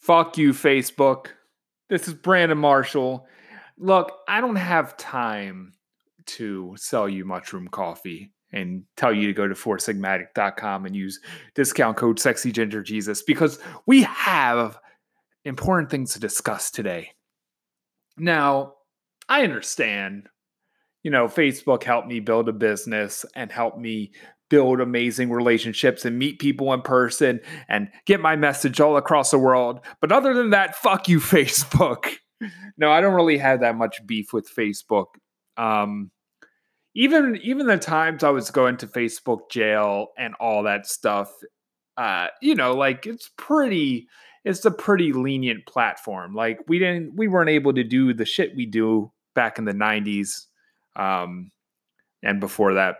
Fuck you, Facebook. This is Brandon Marshall. Look, I don't have time to sell you mushroom coffee and tell you to go to foursigmatic.com and use discount code sexy ginger jesus because we have important things to discuss today now i understand you know facebook helped me build a business and helped me build amazing relationships and meet people in person and get my message all across the world. But other than that fuck you facebook. No i don't really have that much beef with facebook. Um even even the times I was going to Facebook jail and all that stuff, uh, you know, like it's pretty it's a pretty lenient platform. Like we didn't we weren't able to do the shit we do back in the 90s um and before that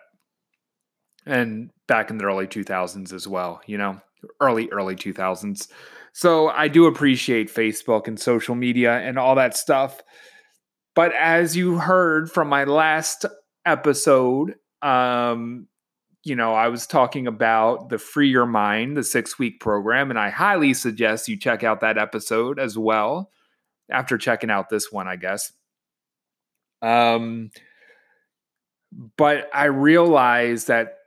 and back in the early 2000s as well, you know, early early 2000s. So I do appreciate Facebook and social media and all that stuff. But as you heard from my last episode, um, you know, I was talking about the Free Your Mind, the six week program, and I highly suggest you check out that episode as well after checking out this one, I guess. Um, but I realize that,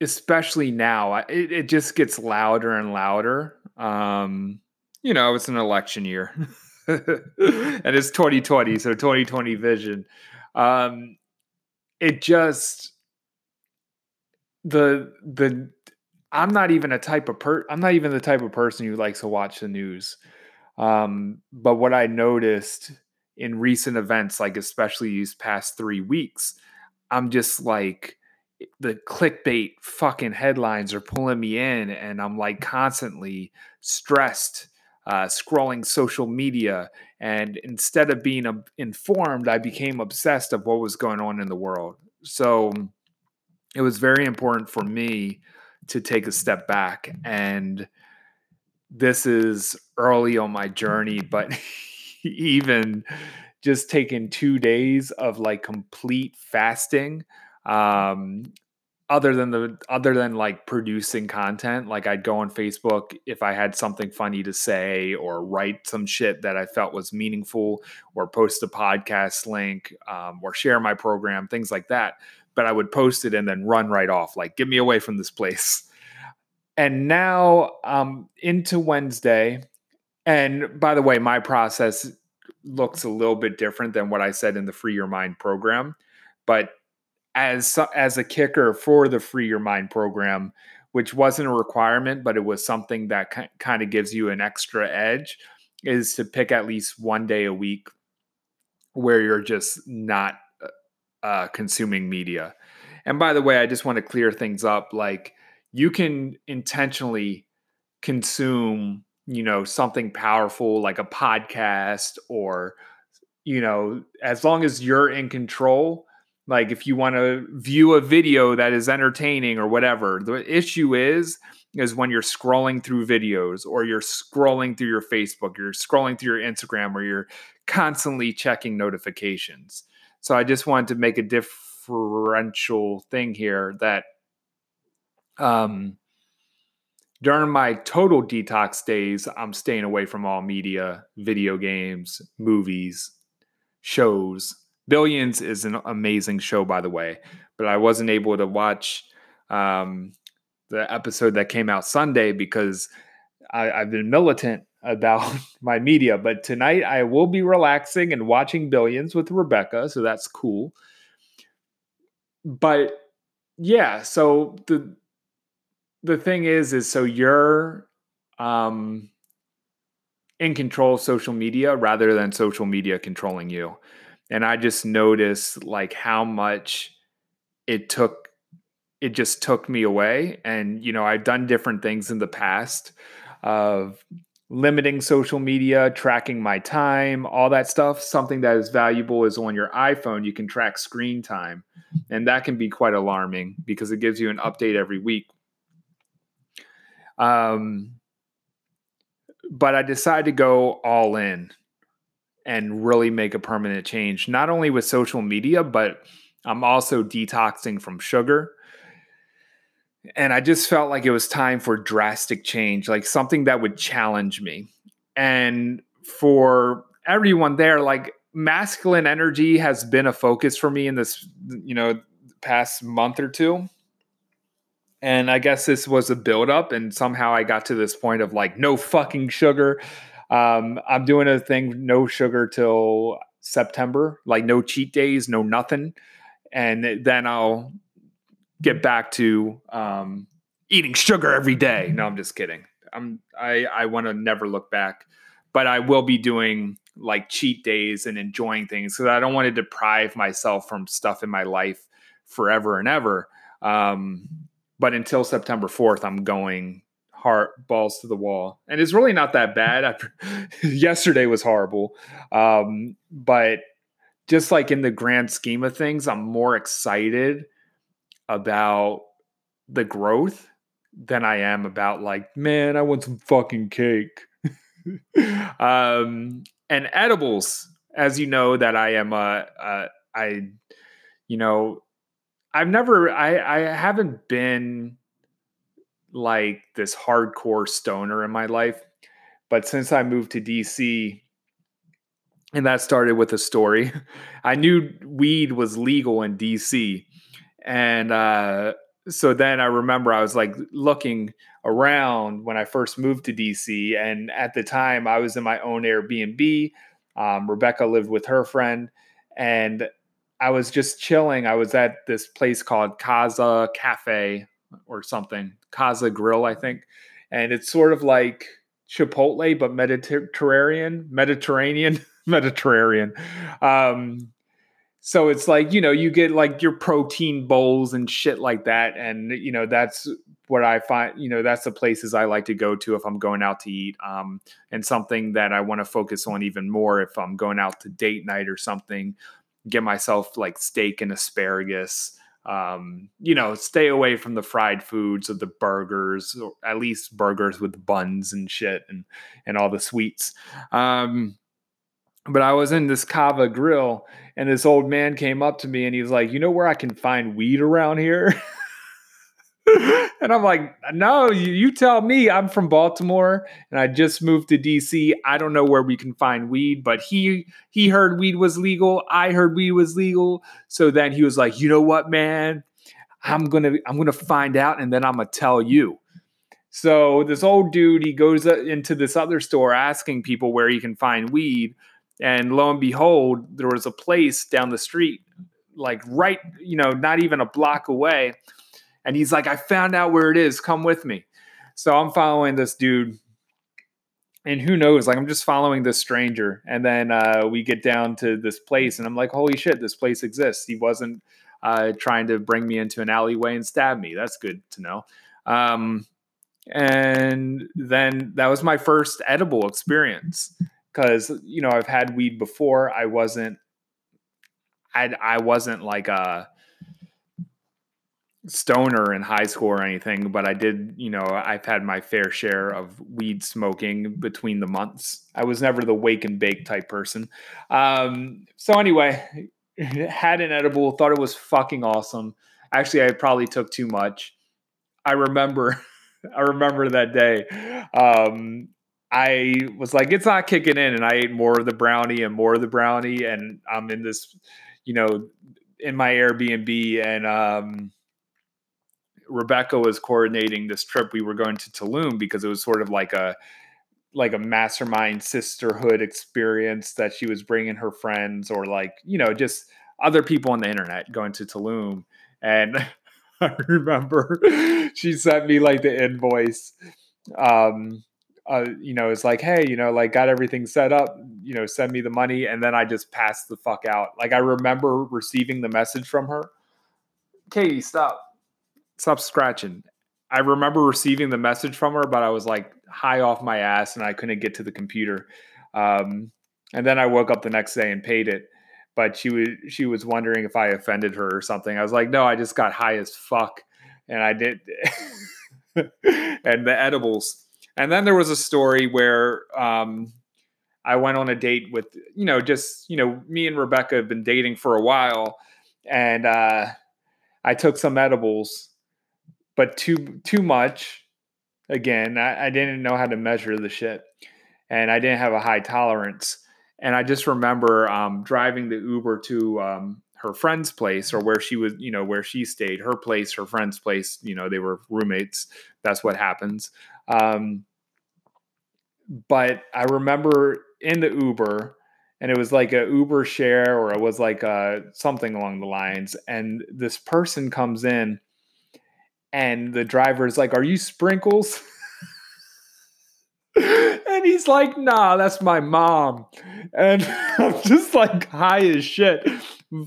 especially now, it, it just gets louder and louder. Um, you know, it's an election year and it's 2020, so 2020 vision. Um, it just the the I'm not even a type of per I'm not even the type of person who likes to watch the news. Um, but what I noticed in recent events, like especially these past three weeks, I'm just like the clickbait fucking headlines are pulling me in, and I'm like constantly stressed uh, scrolling social media. And instead of being informed, I became obsessed of what was going on in the world. So it was very important for me to take a step back. And this is early on my journey, but even just taking two days of like complete fasting um, other than the other than like producing content like i'd go on facebook if i had something funny to say or write some shit that i felt was meaningful or post a podcast link um, or share my program things like that. But i would post it and then run right off like get me away from this place. And now um into wednesday and by the way my process looks a little bit different than what i said in the free your mind program but as as a kicker for the free your mind program which wasn't a requirement but it was something that kind of gives you an extra edge is to pick at least one day a week where you're just not uh, uh consuming media. And by the way i just want to clear things up like you can intentionally consume you know something powerful like a podcast or you know as long as you're in control like if you want to view a video that is entertaining or whatever the issue is is when you're scrolling through videos or you're scrolling through your facebook you're scrolling through your instagram or you're constantly checking notifications. So i just wanted to make a differential thing here that um during my total detox days i'm staying away from all media video games movies shows Billions is an amazing show, by the way, but I wasn't able to watch um, the episode that came out Sunday because I, I've been militant about my media. But tonight I will be relaxing and watching Billions with Rebecca, so that's cool. But yeah, so the the thing is, is so you're um, in control of social media rather than social media controlling you and I just noticed like how much it took it just took me away and you know I've done different things in the past of limiting social media, tracking my time, all that stuff. Something that is valuable is on your iPhone, you can track screen time. And that can be quite alarming because it gives you an update every week. Um, but I decided to go all in and really make a permanent change, not only with social media, but I'm also detoxing from sugar. and I just felt like it was time for drastic change, like something that would challenge me. And for everyone there, like masculine energy has been a focus for me in this, you know, past month or two. And I guess this was a buildup, and somehow I got to this point of like, no fucking sugar. Um, I'm doing a thing, no sugar till September, like no cheat days, no nothing. And then I'll get back to um, eating sugar every day. No, I'm just kidding. I'm I I want to never look back, but I will be doing like cheat days and enjoying things because I don't want to deprive myself from stuff in my life forever and ever. Um, but until September 4th, I'm going heart balls to the wall, and it's really not that bad. Yesterday was horrible, um, but just like in the grand scheme of things, I'm more excited about the growth than I am about like, man, I want some fucking cake. um, and edibles, as you know, that I am, uh, uh, you know, I've never, I, I haven't been like this hardcore stoner in my life, but since I moved to DC, and that started with a story. I knew weed was legal in DC, and uh, so then I remember I was like looking around when I first moved to DC. And at the time, I was in my own Airbnb. Um, Rebecca lived with her friend. And I was just chilling. I was at this place called Casa Cafe or something, Casa Grill, I think. And it's sort of like Chipotle, but Mediterranean, Mediterranean, Mediterranean. Um, so it's like you know you get like your protein bowls and shit like that and you know that's what i find you know that's the places i like to go to if i'm going out to eat um, and something that i want to focus on even more if i'm going out to date night or something get myself like steak and asparagus um, you know stay away from the fried foods or the burgers or at least burgers with buns and shit and and all the sweets um, but I was in this Cava grill and this old man came up to me and he was like, You know where I can find weed around here? and I'm like, No, you, you, tell me. I'm from Baltimore and I just moved to DC. I don't know where we can find weed, but he he heard weed was legal. I heard weed was legal. So then he was like, You know what, man? I'm gonna I'm gonna find out and then I'm gonna tell you. So this old dude, he goes uh, into this other store asking people where he can find weed and lo and behold, there was a place down the street, like right, you know, not even a block away. And he's like, I found out where it is. Come with me. So I'm following this dude. And who knows? Like, I'm just following this stranger. And then uh, we get down to this place, and I'm like, holy shit, this place exists. He wasn't uh, trying to bring me into an alleyway and stab me. That's good to know. Um, and then that was my first edible experience because you know I've had weed before. I wasn't, I I wasn't like a stoner in high school or anything, but I did. You know, I've had my fair share of weed smoking between the months. I was never the wake and bake type person. Um, so anyway, had an edible, thought it was fucking awesome. Actually, I probably took too much. I remember. I remember that day. Um, I was like, it's not kicking in. And I ate more of the brownie and more of the brownie. And I'm in this, you know, in my Airbnb. And um, Rebecca was coordinating this trip. We were going to Tulum because it was sort of like a, like a mastermind sisterhood experience that she was bringing her friends or like, you know, just other people on the internet going to Tulum. And I remember she sent me like the invoice. Um, uh, you know, it's like, hey, you know, like got everything set up, you know, send me the money. And then I just passed the fuck out. Like I remember receiving the message from her. Katie, stop. Stop scratching. I remember receiving the message from her, but I was like high off my ass and I couldn't get to the computer. Um, and then I woke up the next day and paid it. But she was she was wondering if I offended her or something. I was like, no, I just got high as fuck, and I did. and the edibles and then there was a story where um, I went on a date with, you know, just, you know, me and Rebecca have been dating for a while. And uh, I took some edibles but too too much. Again, I, I didn't know how to measure the shit, and I didn't have a high tolerance. And I just remember um, driving the Uber to um, her friend's place or where she was, you know, where she stayed, her place, her friend's place. You know, they were roommates. That's what happens. Um, but I remember in the Uber, and it was like a Uber share or it was like a, something along the lines. And this person comes in, and the driver is like, "Are you Sprinkles?" and he's like, "Nah, that's my mom." And I'm just like high as shit,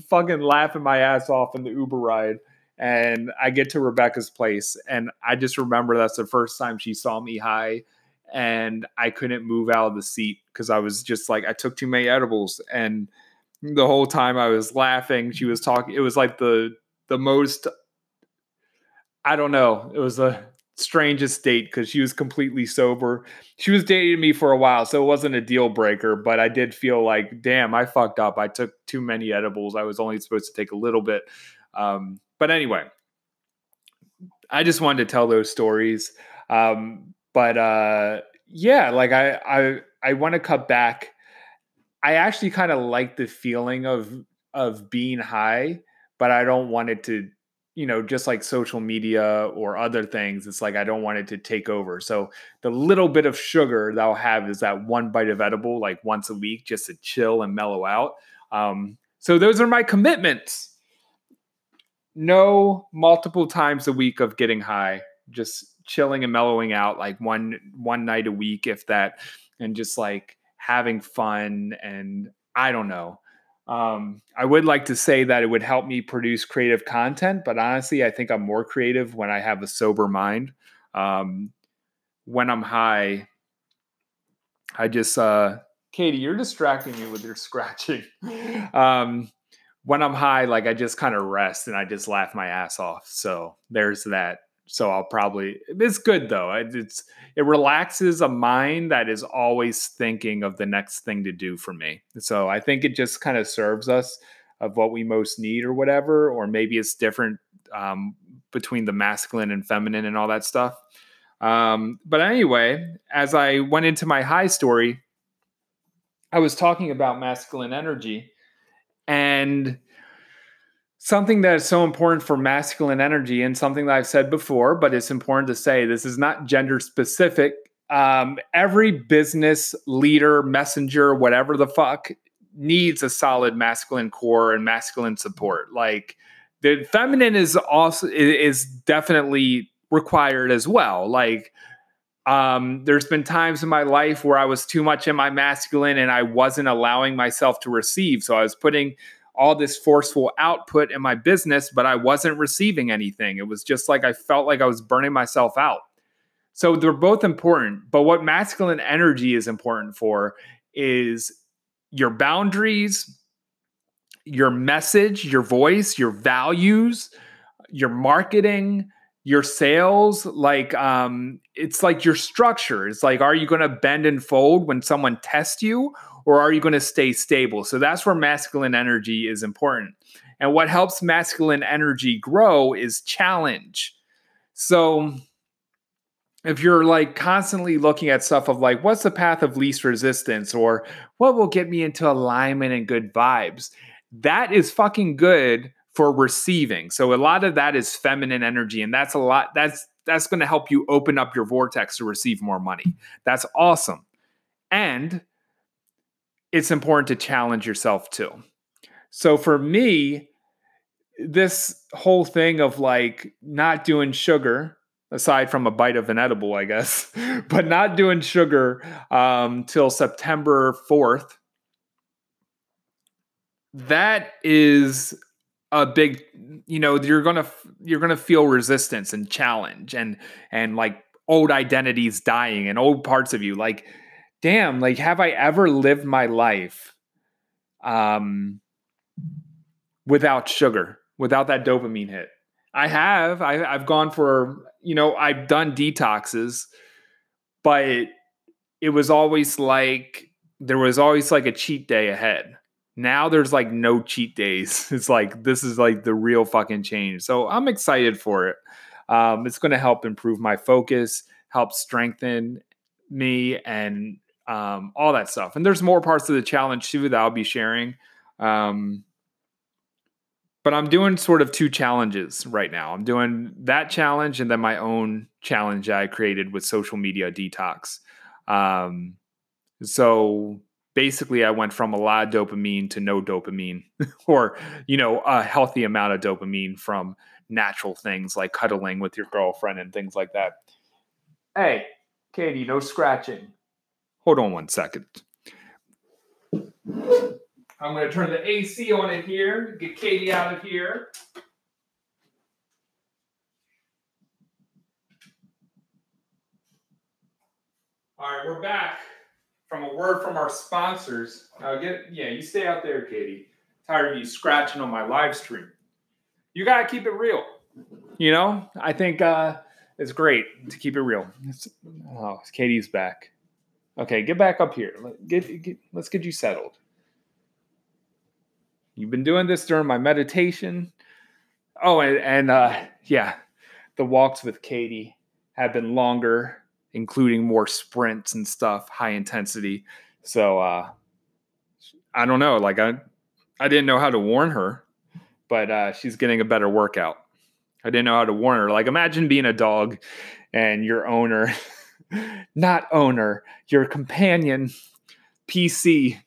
fucking laughing my ass off in the Uber ride. And I get to Rebecca's place, and I just remember that's the first time she saw me high and I couldn't move out of the seat because I was just like I took too many edibles and the whole time I was laughing she was talking it was like the the most I don't know. It was the strangest date because she was completely sober. She was dating me for a while so it wasn't a deal breaker but I did feel like damn I fucked up. I took too many edibles. I was only supposed to take a little bit. Um, but anyway I just wanted to tell those stories. Um, but uh yeah like i i i want to cut back. I actually kind of like the feeling of of being high but i don't want it to you know just like social media or other things it's like i don't want it to take over. So the little bit of sugar that i'll have is that one bite of edible like once a week just to chill and mellow out. Um so those are my commitments. No multiple times a week of getting high just chilling and mellowing out like one one night a week if that and just like having fun and i don't know um, i would like to say that it would help me produce creative content but honestly i think i'm more creative when i have a sober mind. Um, when i'm high i just uh katie you're distracting me with your scratching. Um, when i'm high like i just kind of rest and i just laugh my ass off. So there's that so I'll probably it's good though. It's it relaxes a mind that is always thinking of the next thing to do for me. So I think it just kind of serves us of what we most need or whatever, or maybe it's different um, between the masculine and feminine and all that stuff. Um, but anyway, as I went into my high story, I was talking about masculine energy and something that is so important for masculine energy and something that I've said before, but it's important to say this is not gender specific. Um, every business leader, messenger, whatever the fuck, needs a solid masculine core and masculine support. Like the feminine is also is definitely required as well. Like um, there's been times in my life where I was too much in my masculine and I wasn't allowing myself to receive. So I was putting all this forceful output in my business, but I wasn't receiving anything. It was just like I felt like I was burning myself out. So they're both important. But what masculine energy is important for is your boundaries, your message, your voice, your values, your marketing, your sales like um it's like your structure it's like are you going to bend and fold when someone tests you or are you going to stay stable? So that's where masculine energy is important. And what helps masculine energy grow is challenge. So if you're like constantly looking at stuff of like, what's the path of least resistance or what will get me into alignment and good vibes, that is fucking good for receiving. So a lot of that is feminine energy and that's a lot that's that's going to help you open up your vortex to receive more money. That's awesome. And it's important to challenge yourself too. So for me, this whole thing of like not doing sugar, aside from a bite of an edible, I guess, but not doing sugar um, till September 4th, that is a big you know you're gonna you're gonna feel resistance and challenge and and like old identities dying and old parts of you like damn, like have I ever lived my life um without sugar, without that dopamine hit? I have. I, I've gone for, you know, I've done detoxes, but it, it was always like there was always like a cheat day ahead. Now there's like no cheat days. It's like this is like the real fucking change. So I'm excited for it. Um, it's going to help improve my focus, help strengthen me, and um, all that stuff. And there's more parts of the challenge too that I'll be sharing. Um, but I'm doing sort of two challenges right now. I'm doing that challenge and then my own challenge I created with social media detox. Um, so basically, I went from a lot of dopamine to no dopamine, or you know, a healthy amount of dopamine from natural things like cuddling with your girlfriend and things like that. Hey, Katie, no scratching. Hold on one second. I'm going to turn the AC on in here, get Katie out of here. All right, we're back from a word from our sponsors. Uh, get yeah, you stay out there, Katie. Tired of you scratching on my live stream. You gotta keep it real. You know, I think uh, it's great to keep it real. It's, oh, Katie's back. Okay, get back up here. Get, get, let's get you settled. You've been doing this during my meditation. Oh, and, and uh, yeah, the walks with Katie have been longer, including more sprints and stuff, high intensity. So uh, I don't know. Like I, I didn't know how to warn her, but uh, she's getting a better workout. I didn't know how to warn her. Like imagine being a dog and your owner, not owner, your companion, PC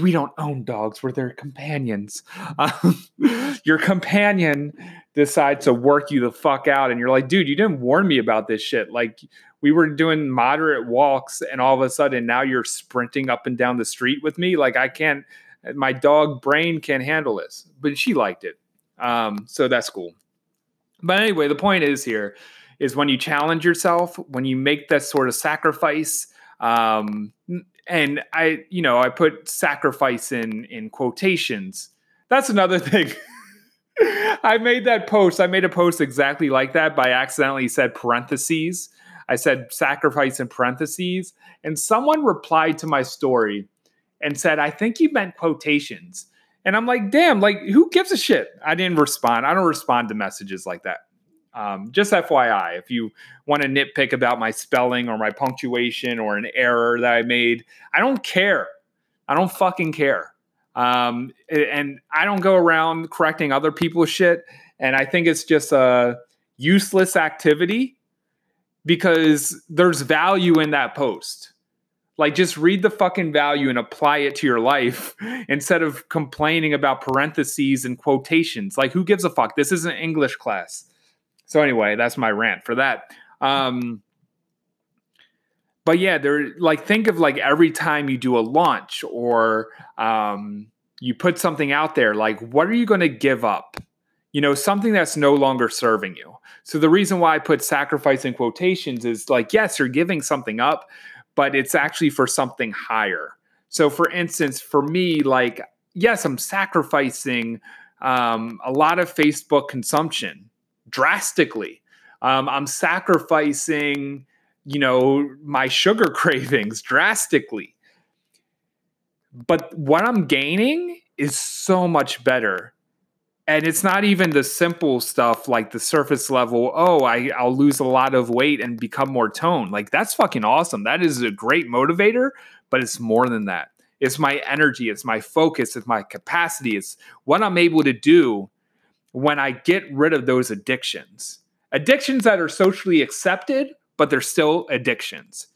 we don't own dogs we're their companions. Um, your companion decides to work you the fuck out and you're like dude you didn't warn me about this shit. Like we were doing moderate walks and all of a sudden now you're sprinting up and down the street with me? Like i can't my dog brain can't handle this. But she liked it. Um, so that's cool. But anyway the point is here is when you challenge yourself when you make that sort of sacrifice um, and I, you know, I put sacrifice in in quotations. That's another thing. I made that post. I made a post exactly like that, I accidentally said parentheses. I said sacrifice in parentheses, and someone replied to my story and said, "I think you meant quotations." And I'm like, "Damn! Like, who gives a shit?" I didn't respond. I don't respond to messages like that. Um, just FYI, if you want to nitpick about my spelling or my punctuation or an error that I made, I don't care. I don't fucking care. Um, and I don't go around correcting other people's shit. And I think it's just a useless activity because there's value in that post. Like, just read the fucking value and apply it to your life instead of complaining about parentheses and quotations. Like, who gives a fuck? This is an English class. So anyway, that's my rant for that. Um, but yeah, there like think of like every time you do a launch or um, you put something out there, like what are you going to give up? You know, something that's no longer serving you. So the reason why I put sacrifice in quotations is like, yes, you're giving something up, but it's actually for something higher. So for instance, for me, like, yes, I'm sacrificing um, a lot of Facebook consumption drastically. Um, I'm sacrificing, you know, my sugar cravings drastically. But what I'm gaining is so much better. And it's not even the simple stuff like the surface level, oh, I, I'll lose a lot of weight and become more toned. Like, that's fucking awesome. That is a great motivator, but it's more than that. It's my energy, it's my focus, it's my capacity, it's what I'm able to do when I get rid of those addictions. Addictions that are socially accepted, but they're still addictions.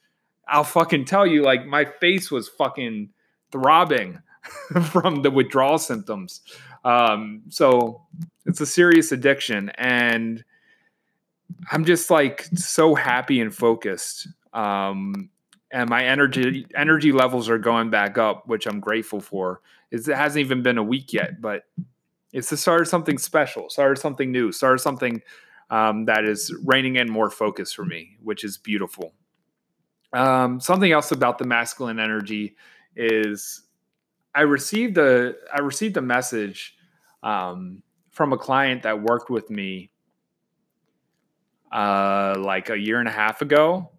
I'll fucking tell you, like, my face was fucking throbbing from the withdrawal symptoms. Um, so it's a serious addiction. And I'm just like so happy and focused. Um, and my energy energy levels are going back up, which I'm grateful for. It hasn't even been a week yet, but it's the start something special, start something new, start something um, that is reining in more focus for me, which is beautiful. Um, something else about the masculine energy is I received a I received a message um, from a client that worked with me uh, like a year and a half ago.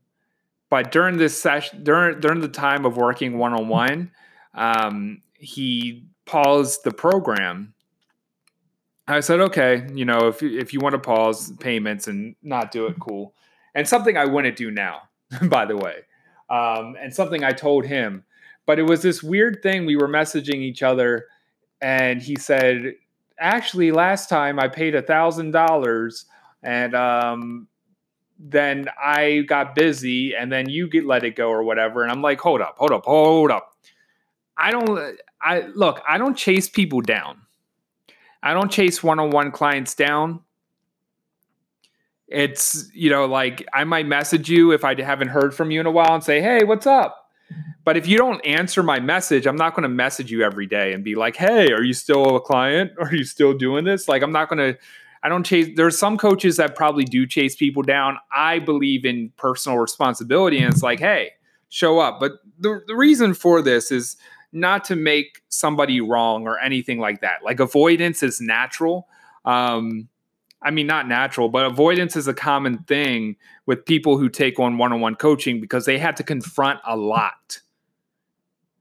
But during this session, during during the time of working one on one, he paused the program I said, okay, you know, if if you want to pause payments and not do it, cool. And something I wouldn't do now, by the way, um, and something I told him. But it was this weird thing. We were messaging each other, and he said, actually, last time I paid a thousand dollars, and um, then I got busy, and then you get let it go or whatever. And I'm like, hold up, hold up, hold up. I don't. I look. I don't chase people down. I don't chase one-on-one clients down. It's, you know, like I might message you if I haven't heard from you in a while and say, "Hey, what's up?" But if you don't answer my message, I'm not going to message you every day and be like, "Hey, are you still a client? Are you still doing this?" Like I'm not going to I don't chase there's some coaches that probably do chase people down. I believe in personal responsibility and it's like, "Hey, show up." But the the reason for this is not to make somebody wrong or anything like that. Like avoidance is natural. Um, I mean, not natural, but avoidance is a common thing with people who take on one on one coaching because they had to confront a lot.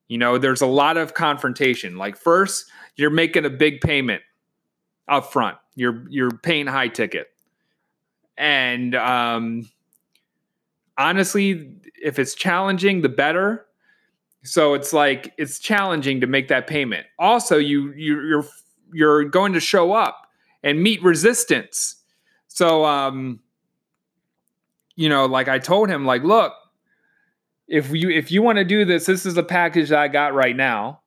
You know, there's a lot of confrontation. Like, first, you're making a big payment up front, you're, you're paying high ticket. And um, honestly, if it's challenging, the better so it's like it's challenging to make that payment. Also, you, you you're you're going to show up and meet resistance. So um you know, like I told him like, look, if you if you want to do this, this is the package that I got right now.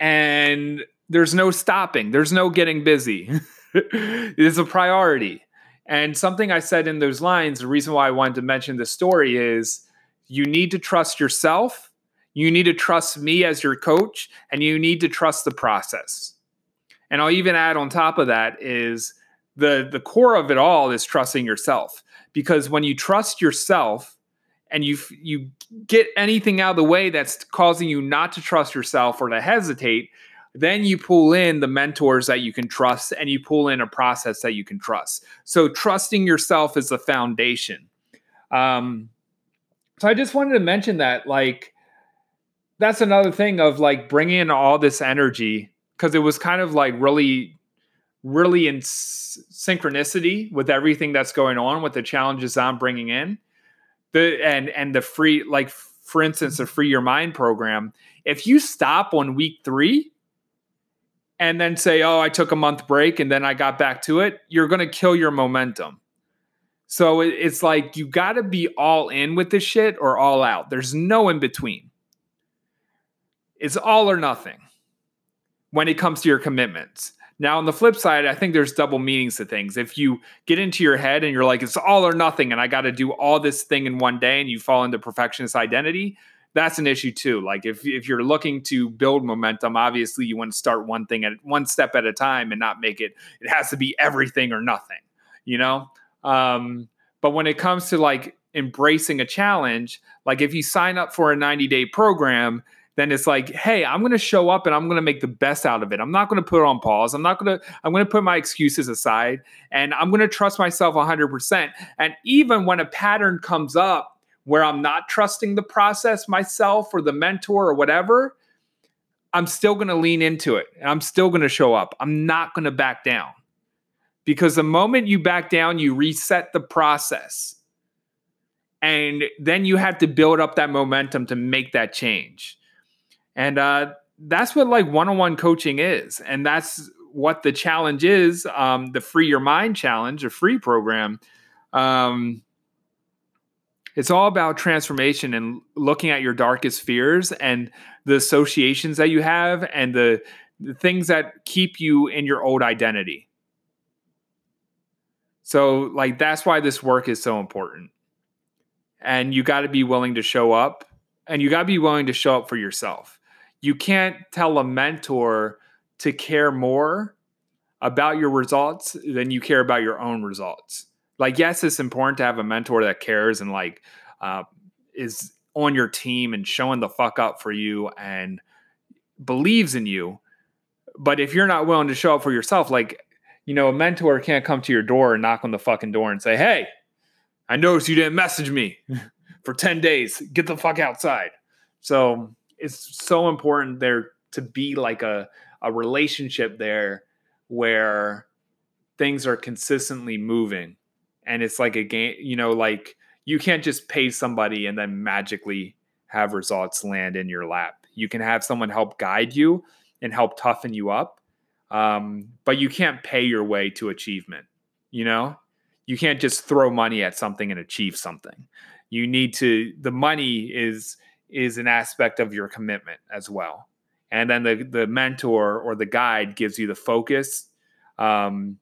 And there's no stopping. There's no getting busy. it's a priority. And something I said in those lines, the reason why I wanted to mention this story is you need to trust yourself you need to trust me as your coach and you need to trust the process. And I'll even add on top of that is the the core of it all is trusting yourself because when you trust yourself and you you get anything out of the way that's causing you not to trust yourself or to hesitate, then you pull in the mentors that you can trust and you pull in a process that you can trust. So trusting yourself is the foundation. Um, so I just wanted to mention that, like, that's another thing of like bringing in all this energy because it was kind of like really really in synchronicity with everything that's going on with the challenges I'm bringing in. The and and the free like for instance the free your mind program. If you stop on week 3 and then say oh I took a month break and then I got back to it you're going to kill your momentum. So it's like you got to be all in with this shit or all out. There's no in between it's all or nothing when it comes to your commitments. Now, on the flip side, I think there's double meanings to things. If you get into your head and you're like, it's all or nothing, and I got to do all this thing in one day, and you fall into perfectionist identity, that's an issue too. Like if if you're looking to build momentum, obviously you want to start one thing at one step at a time and not make it. It has to be everything or nothing, you know. Um, but when it comes to like embracing a challenge, like if you sign up for a 90 day program then it's like, hey, I'm going to show up and I'm going to make the best out of it. I'm not going to put it on pause. I'm not going to, I'm going to put my excuses aside and I'm going to trust myself 100%. And even when a pattern comes up where I'm not trusting the process myself or the mentor or whatever, I'm still going to lean into it and I'm still going to show up. I'm not going to back down because the moment you back down, you reset the process. And then you have to build up that momentum to make that change. And uh, that's what like one on one coaching is. And that's what the challenge is um, the Free Your Mind Challenge, a free program. Um, it's all about transformation and looking at your darkest fears and the associations that you have and the, the things that keep you in your old identity. So, like, that's why this work is so important. And you got to be willing to show up and you got to be willing to show up for yourself you can't tell a mentor to care more about your results than you care about your own results. Like, yes, it's important to have a mentor that cares and like uh, is on your team and showing the fuck up for you and believes in you. But if you're not willing to show up for yourself, like, you know, a mentor can't come to your door and knock on the fucking door and say, Hey, I noticed you didn't message me for 10 days. Get the fuck outside. So it's so important there to be like a, a relationship there where things are consistently moving. And it's like a game you know like you can't just pay somebody and then magically have results land in your lap. You can have someone help guide you and help toughen you up um, but you can't pay your way to achievement you know? You can't just throw money at something and achieve something. You need to the money is is an aspect of your commitment as well. And then the the mentor or the guide gives you the focus um,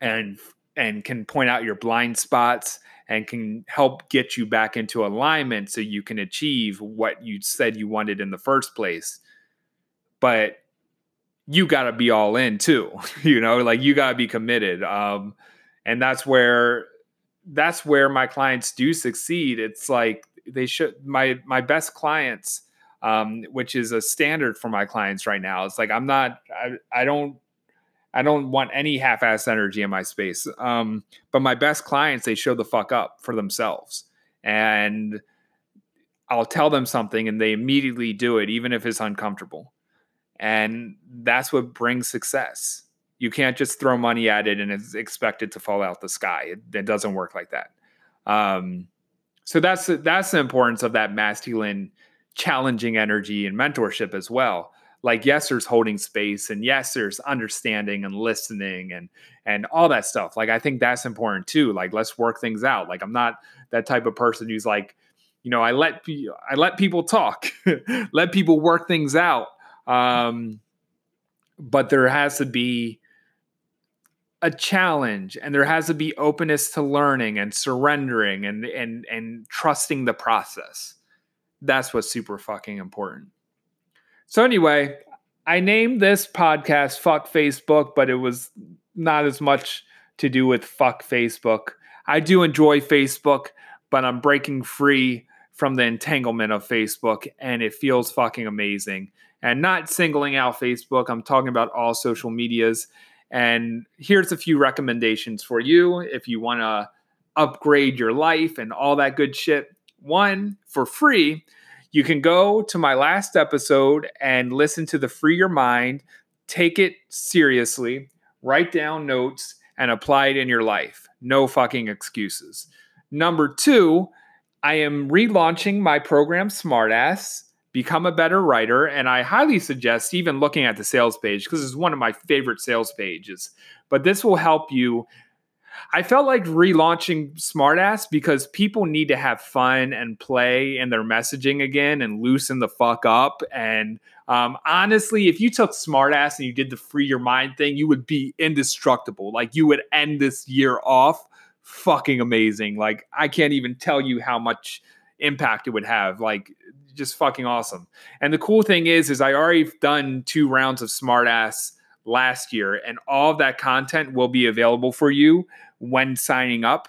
and and can point out your blind spots and can help get you back into alignment so you can achieve what you said you wanted in the first place. But you got to be all in too you know like you got to be committed um, and that's where that's where my clients do succeed. It's like they should my my best clients um, which is a standard for my clients right now it's like i'm not i, I don't I don't want any half-ass energy in my space. Um, but my best clients, they show the fuck up for themselves, and I'll tell them something, and they immediately do it, even if it's uncomfortable. And that's what brings success. You can't just throw money at it and expect it to fall out the sky. It, it doesn't work like that. Um, so that's that's the importance of that masculine, challenging energy and mentorship as well. Like yes there's holding space and yes there's understanding and listening and and all that stuff. Like i think that's important too. Like let's work things out. Like i'm not that type of person who's like you know i let i let people talk let people work things out. Um but there has to be a challenge and there has to be openness to learning and surrendering and and and trusting the process that's what's super fucking important so anyway, I named this podcast Fuck Facebook, but it was not as much to do with fuck Facebook. I do enjoy Facebook, but I'm breaking free from the entanglement of Facebook and it feels fucking amazing. And not singling out Facebook, I'm talking about all social medias. And here's a few recommendations for you if you want to upgrade your life and all that good shit. One, for free, you can go to my last episode and listen to the Free Your Mind, take it seriously, write down notes, and apply it in your life. No fucking excuses. Number two, I am relaunching my program Smartass, Become a Better Writer, and I highly suggest even looking at the sales page because it's one of my favorite sales pages. But this will help you I felt like relaunching Smartass because people need to have fun and play in their messaging again and loosen the fuck up. And um, honestly, if you took Smartass and you did the free your mind thing, you would be indestructible. Like you would end this year off fucking amazing. Like I can't even tell you how much impact it would have. Like just fucking awesome. And the cool thing is, is I already done two rounds of Smartass last year, and all of that content will be available for you when signing up.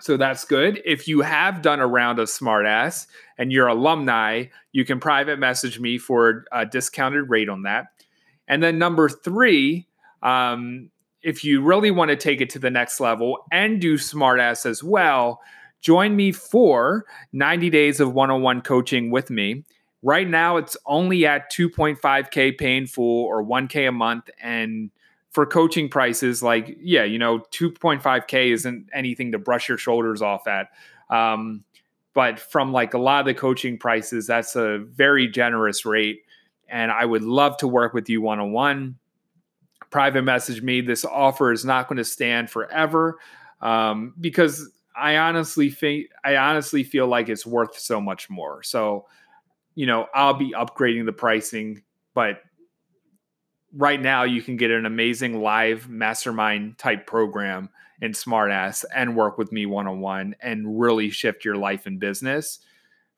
So that's good. If you have done a round of Smartass and you're alumni, you can private message me for a discounted rate on that. And then number three, um, if you really want to take it to the next level and do Smartass as well, join me for 90 days of one on one coaching with me. Right now, it's only at 2.5K paying full or 1K a month. And for coaching prices, like, yeah, you know, 2.5K isn't anything to brush your shoulders off at. Um, but from like a lot of the coaching prices, that's a very generous rate. And I would love to work with you one on one. Private message me. This offer is not going to stand forever um, because I honestly think I honestly feel like it's worth so much more. So you know, I'll be upgrading the pricing, but right now you can get an amazing live mastermind type program in Smartass and work with me one on one and really shift your life and business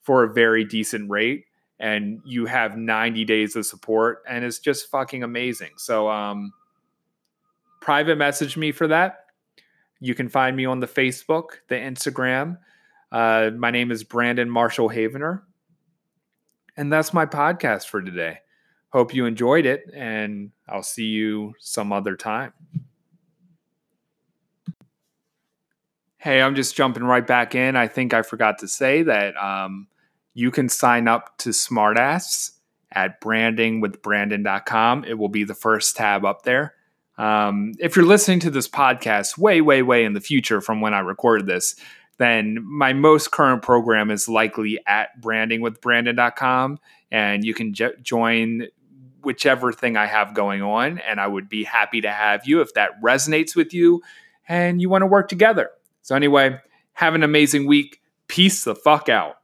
for a very decent rate. And you have 90 days of support, and it's just fucking amazing. So, um, private message me for that. You can find me on the Facebook, the Instagram. Uh, my name is Brandon Marshall Havener. And that's my podcast for today. Hope you enjoyed it, and I'll see you some other time. Hey, I'm just jumping right back in. I think I forgot to say that um, you can sign up to Smartass at brandingwithbrandon.com. It will be the first tab up there. Um, if you're listening to this podcast way, way, way in the future from when I recorded this, then my most current program is likely at brandingwithbrandon.com. And you can jo- join whichever thing I have going on. And I would be happy to have you if that resonates with you and you want to work together. So, anyway, have an amazing week. Peace the fuck out.